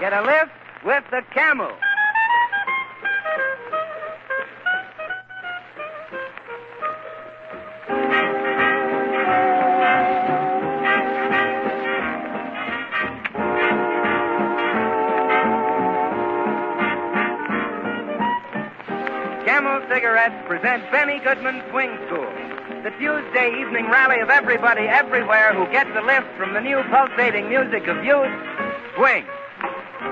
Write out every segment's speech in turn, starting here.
Get a lift with the camel. Camel Cigarettes present Benny Goodman Swing School, the Tuesday evening rally of everybody everywhere who gets a lift from the new pulsating music of youth, swing.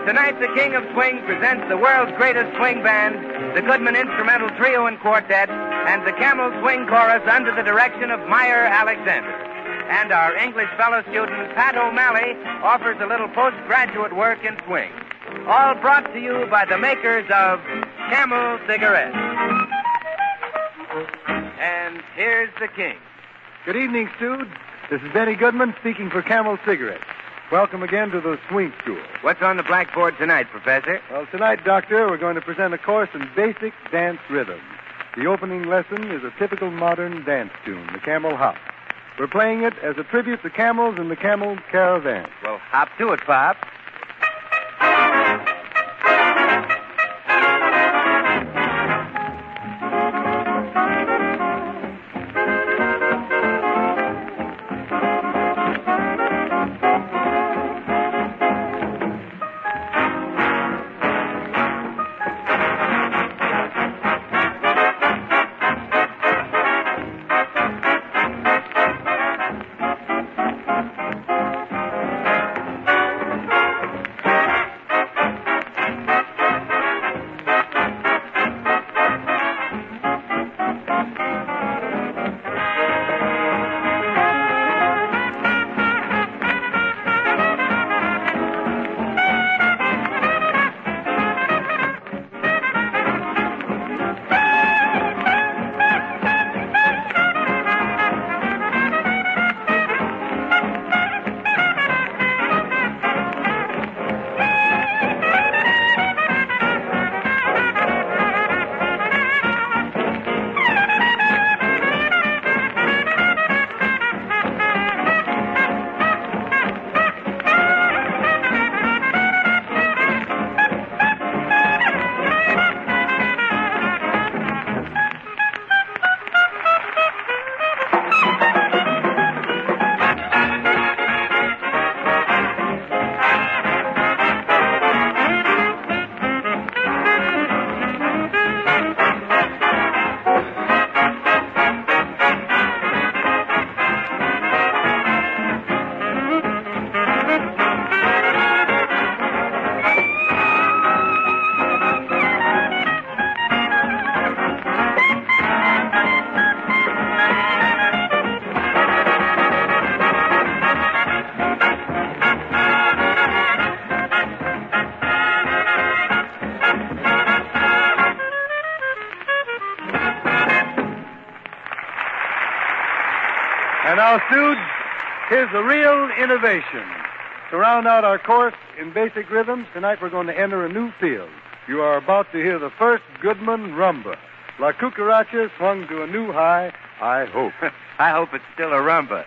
Tonight, the King of Swing presents the world's greatest swing band, the Goodman Instrumental Trio and Quartet, and the Camel Swing Chorus under the direction of Meyer Alexander. And our English fellow student, Pat O'Malley, offers a little postgraduate work in swing. All brought to you by the makers of Camel Cigarettes. And here's the King. Good evening, Stu. This is Benny Goodman speaking for Camel Cigarettes. Welcome again to the Swing School. What's on the blackboard tonight, Professor? Well, tonight, Doctor, we're going to present a course in basic dance rhythm. The opening lesson is a typical modern dance tune, the Camel Hop. We're playing it as a tribute to camels and the Camel Caravan. Well, hop to it, Pop. Stude, here's the real innovation. To round out our course in basic rhythms, tonight we're going to enter a new field. You are about to hear the first Goodman rumba. La Cucaracha swung to a new high, I hope. I hope it's still a rumba.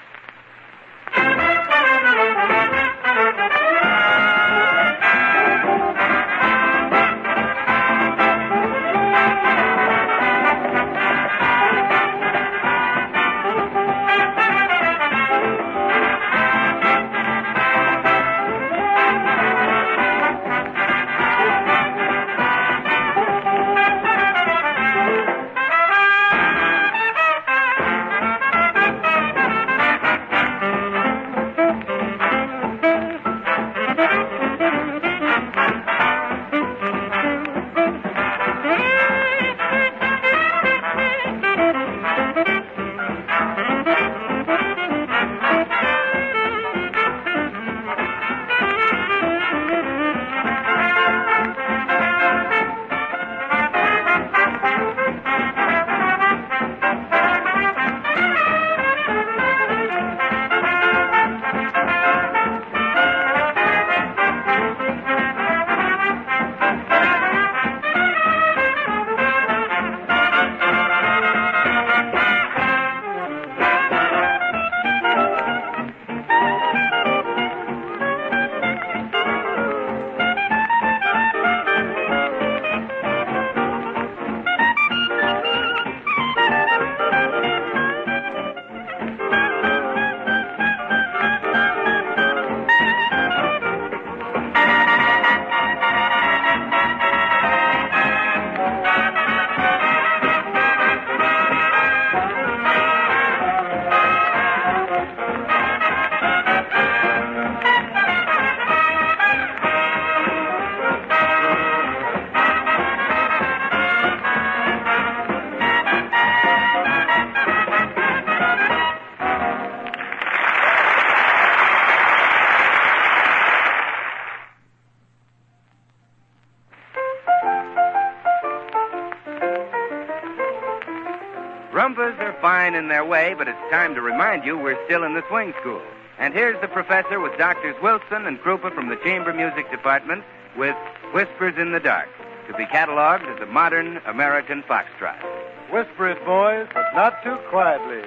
Fine in their way, but it's time to remind you we're still in the swing school. And here's the professor with Doctors Wilson and Krupa from the Chamber Music Department with Whispers in the Dark, to be cataloged as a modern American foxtrot. Whisper it, boys, but not too quietly.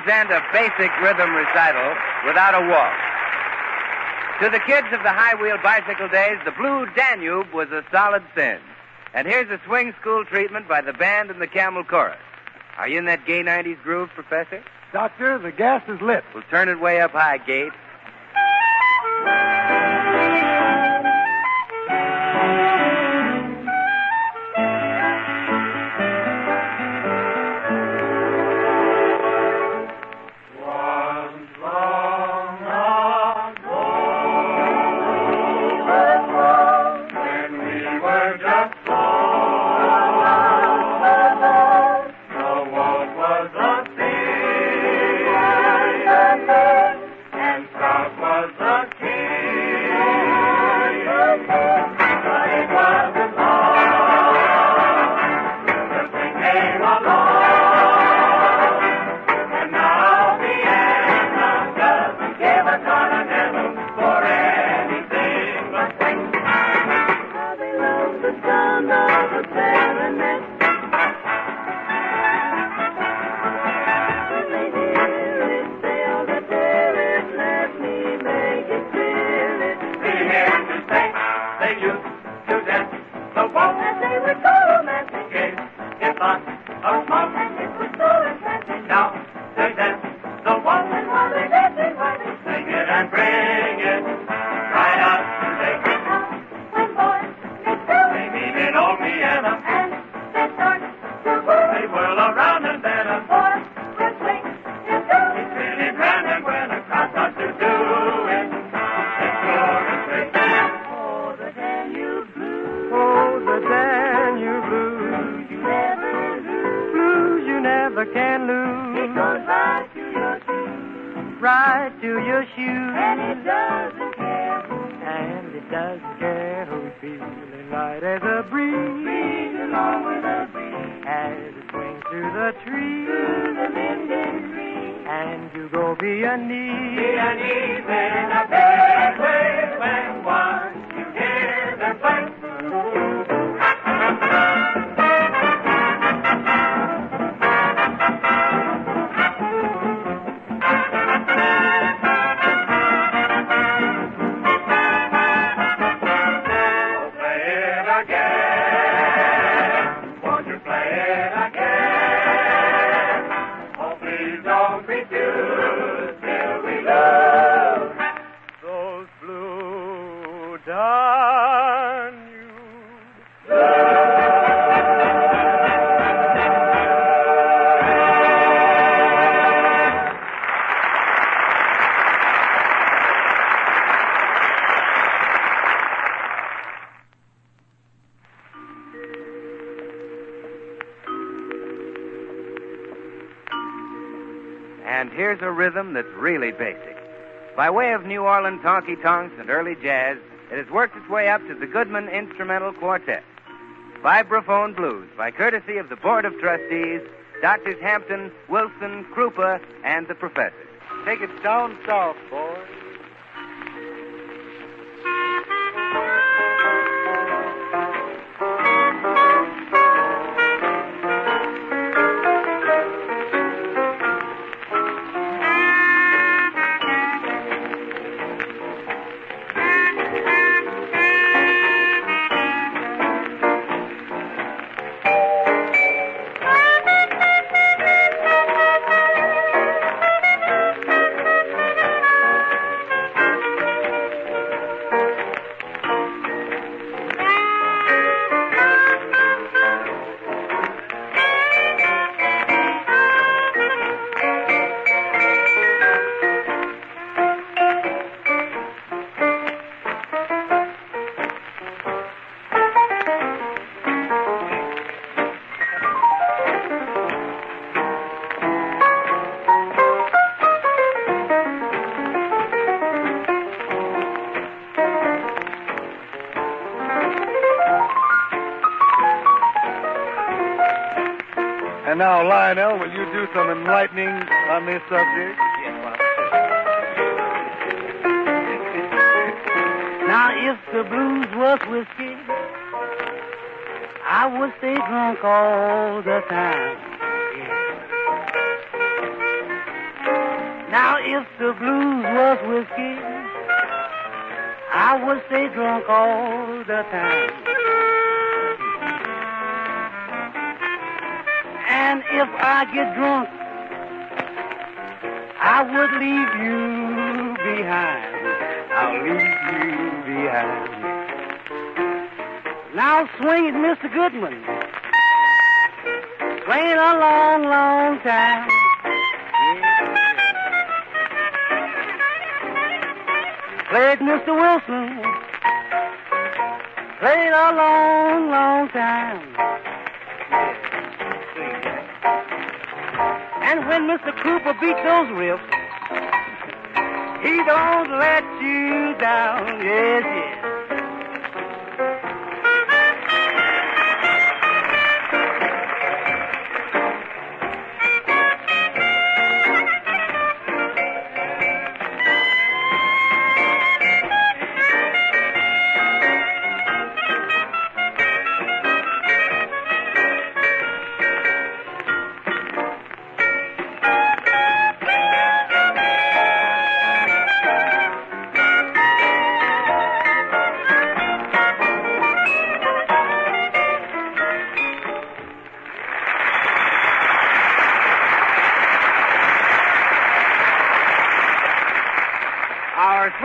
Present a basic rhythm recital without a waltz. To the kids of the high wheel bicycle days, the Blue Danube was a solid sin. And here's a swing school treatment by the band and the camel chorus. Are you in that gay 90s groove, Professor? Doctor, the gas is lit. We'll turn it way up high, the Gate. can lose. It goes right to do For the band you blew For the band you blew You never blew you never can lose Come back to your shoes, Right to your shoes. and it doesn't care. And it doesn't care who's feeling light as a breeze. As it swings through the tree. Through the tree. And you go be a knee. Be a knee And here's a rhythm that's really basic. By way of New Orleans honky tonks and early jazz, it has worked its way up to the Goodman Instrumental Quartet. Vibraphone Blues, by courtesy of the Board of Trustees, Doctors Hampton, Wilson, Krupa, and the Professor. Take it down south, boys. Enlightening on this subject? Now, if the blues was whiskey, I would stay drunk all the time. Now, if the blues was whiskey, I would stay drunk all the time. And if I get drunk, I would leave you behind. I'll leave you behind. Now swing it, Mr. Goodman. Swing it a long, long time. Play it, Mr. Wilson. Play it a long, long time. And when Mr. Krupa beats those riffs, he don't let you down. Yes, yes.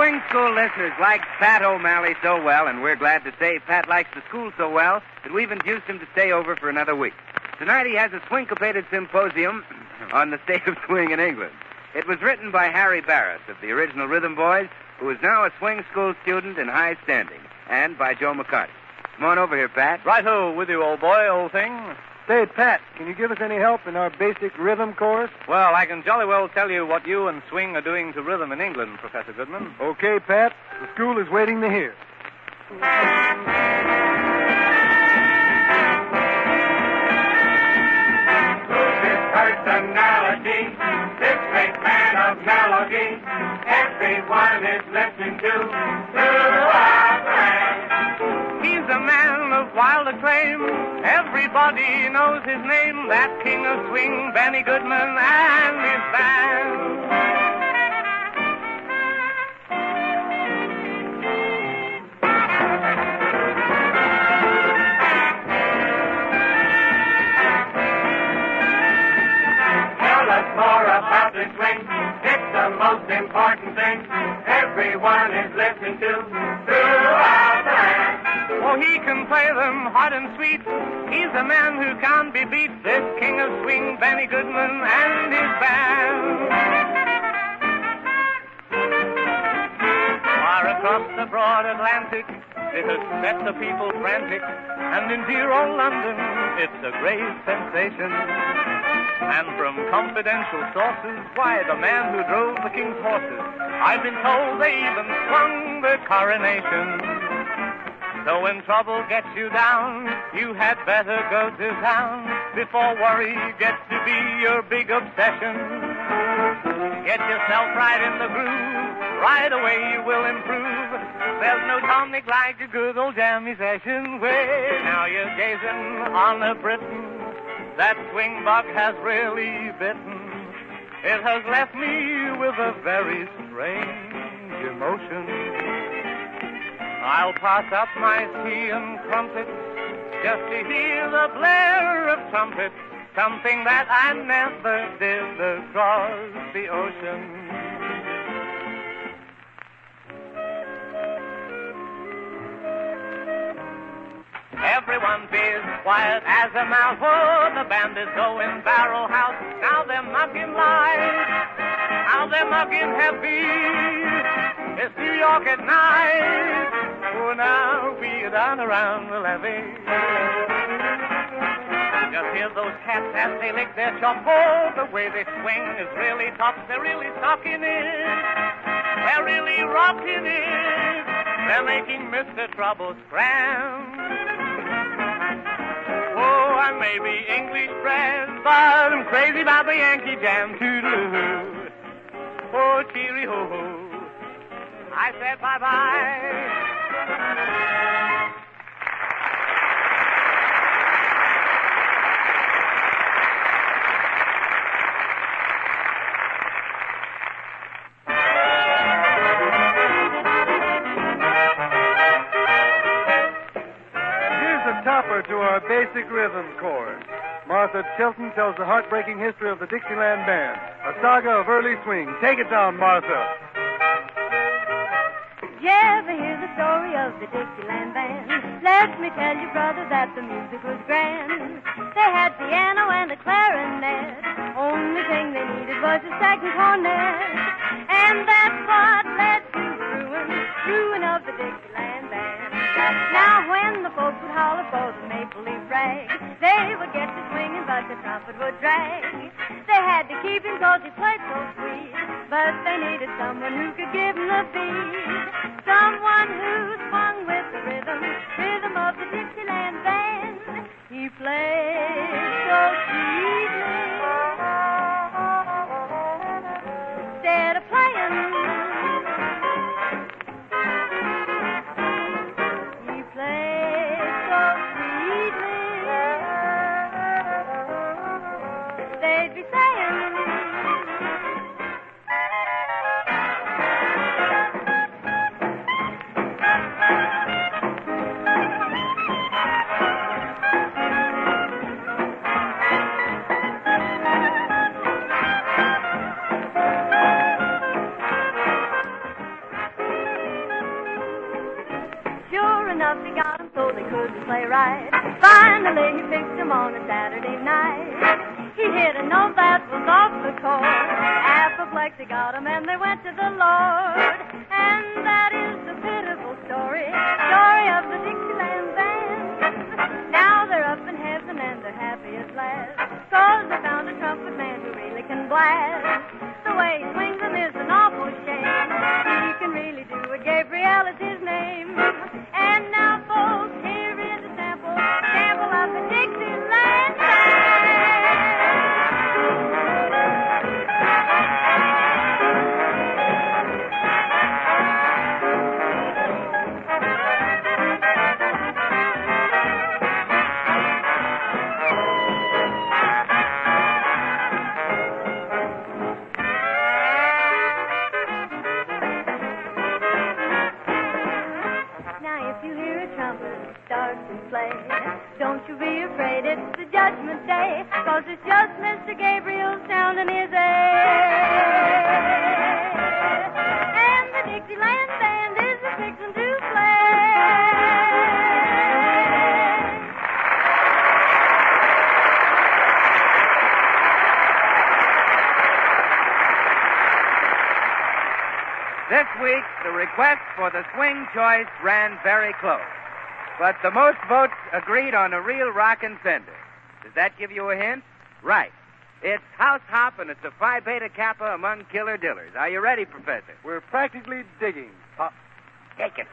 Swing school listeners like Pat O'Malley so well, and we're glad to say Pat likes the school so well that we've induced him to stay over for another week. Tonight he has a swinkopated symposium on the state of swing in England. It was written by Harry Barris of the original Rhythm Boys, who is now a swing school student in high standing, and by Joe McCarty. Come on over here, Pat. Righto, with you, old boy, old thing. Say, Pat, can you give us any help in our basic rhythm course? Well, I can jolly well tell you what you and swing are doing to rhythm in England, Professor Goodman. Okay, Pat. The school is waiting to hear. Personality, this great man of melody, everyone is listening to. to of wild acclaim. Everybody knows his name. That king of swing, Benny Goodman and his band. Tell us more about the swing. It's the most important thing. Everyone is listening to throughout. He can play them hot and sweet. He's a man who can't be beat. This king of swing, Benny Goodman and his band. Far across the broad Atlantic, it has set the people frantic. And in dear old London, it's a great sensation. And from confidential sources, why, the man who drove the king's horses, I've been told they even swung the coronation. So when trouble gets you down, you had better go to town before worry gets to be your big obsession. Get yourself right in the groove, right away you will improve. There's no tonic like a good old jammy session. Way now you're gazing on a Briton. That swing bug has really bitten. It has left me with a very strange emotion. I'll pass up my tea and crumpets just to hear the blare of trumpets, something that I never did across the ocean. Everyone be as quiet as a mouse. Oh, the band is going barrel house. Now they're mugging live. Now they're mugging heavy. It's New York at night. Oh, now be down around the levee. Just hear those cats as they lick their chops. Oh, the way they swing is really tops. They're really stocking it. They're really rocking it. They're making Mr. Trouble scram. Oh, I may be English bred, but I'm crazy about the Yankee Jam. Toodaloo. Oh, cheery ho ho. I said bye bye. Here's the topper to our basic rhythm chorus. Martha Tilton tells the heartbreaking history of the Dixieland Band, a saga of early swing. Take it down, Martha. The story of the Dixieland Band? Let me tell you, brother, that the music was grand. They had piano and a clarinet. Only thing they needed was a second cornet. And that's what led to ruin, ruin of the Dixieland Band. Now when the folks would holler for the maple leaf rag, they would get to swinging, but the trumpet would drag. They had to keep him cause he played so sweet, but they needed someone who could give them the beat. Someone who swung with the rhythm, rhythm of the Dixieland Band. He played so sweetly. Really for the swing choice ran very close. But the most votes agreed on a real rockin' sender. Does that give you a hint? Right. It's House Hop, and it's a Phi Beta Kappa among killer dillers. Are you ready, Professor? We're practically digging. Pop. Take it.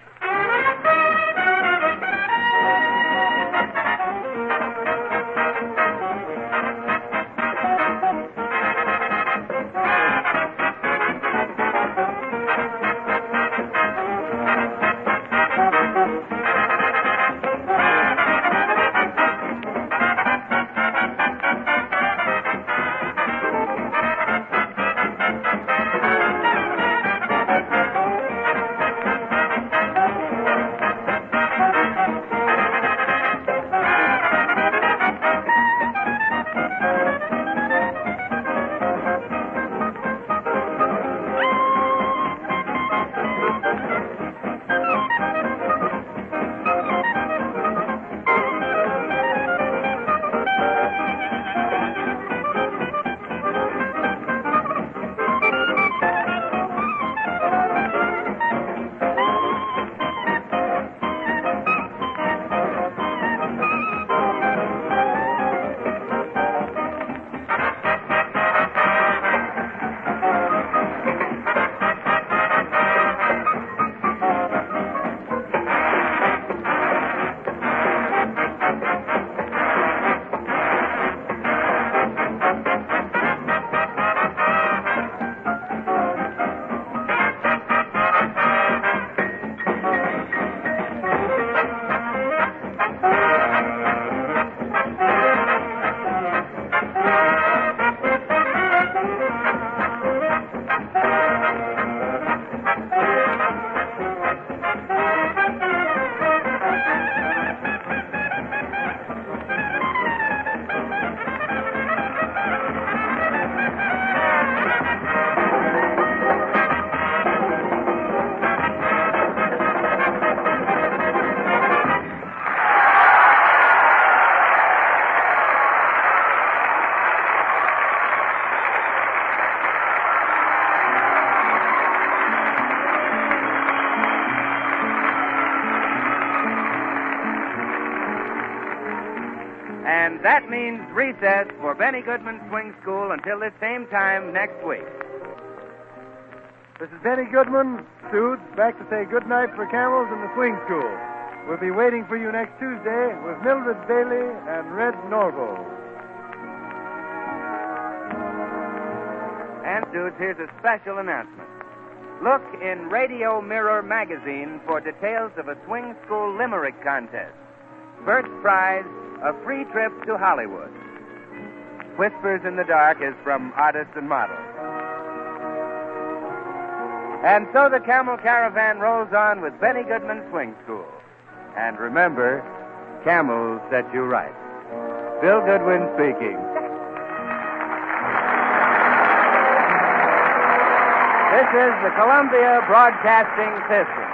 Recess for Benny Goodman Swing School until this same time next week. This is Benny Goodman, Suits, back to say good night for Camels in the Swing School. We'll be waiting for you next Tuesday with Mildred Bailey and Red Norvo. And, dudes, here's a special announcement. Look in Radio Mirror magazine for details of a swing school limerick contest. First prize, a free trip to Hollywood. Whispers in the Dark is from Artists and Models. And so the Camel Caravan rolls on with Benny Goodman Swing School. And remember, camels set you right. Bill Goodwin speaking. This is the Columbia Broadcasting System.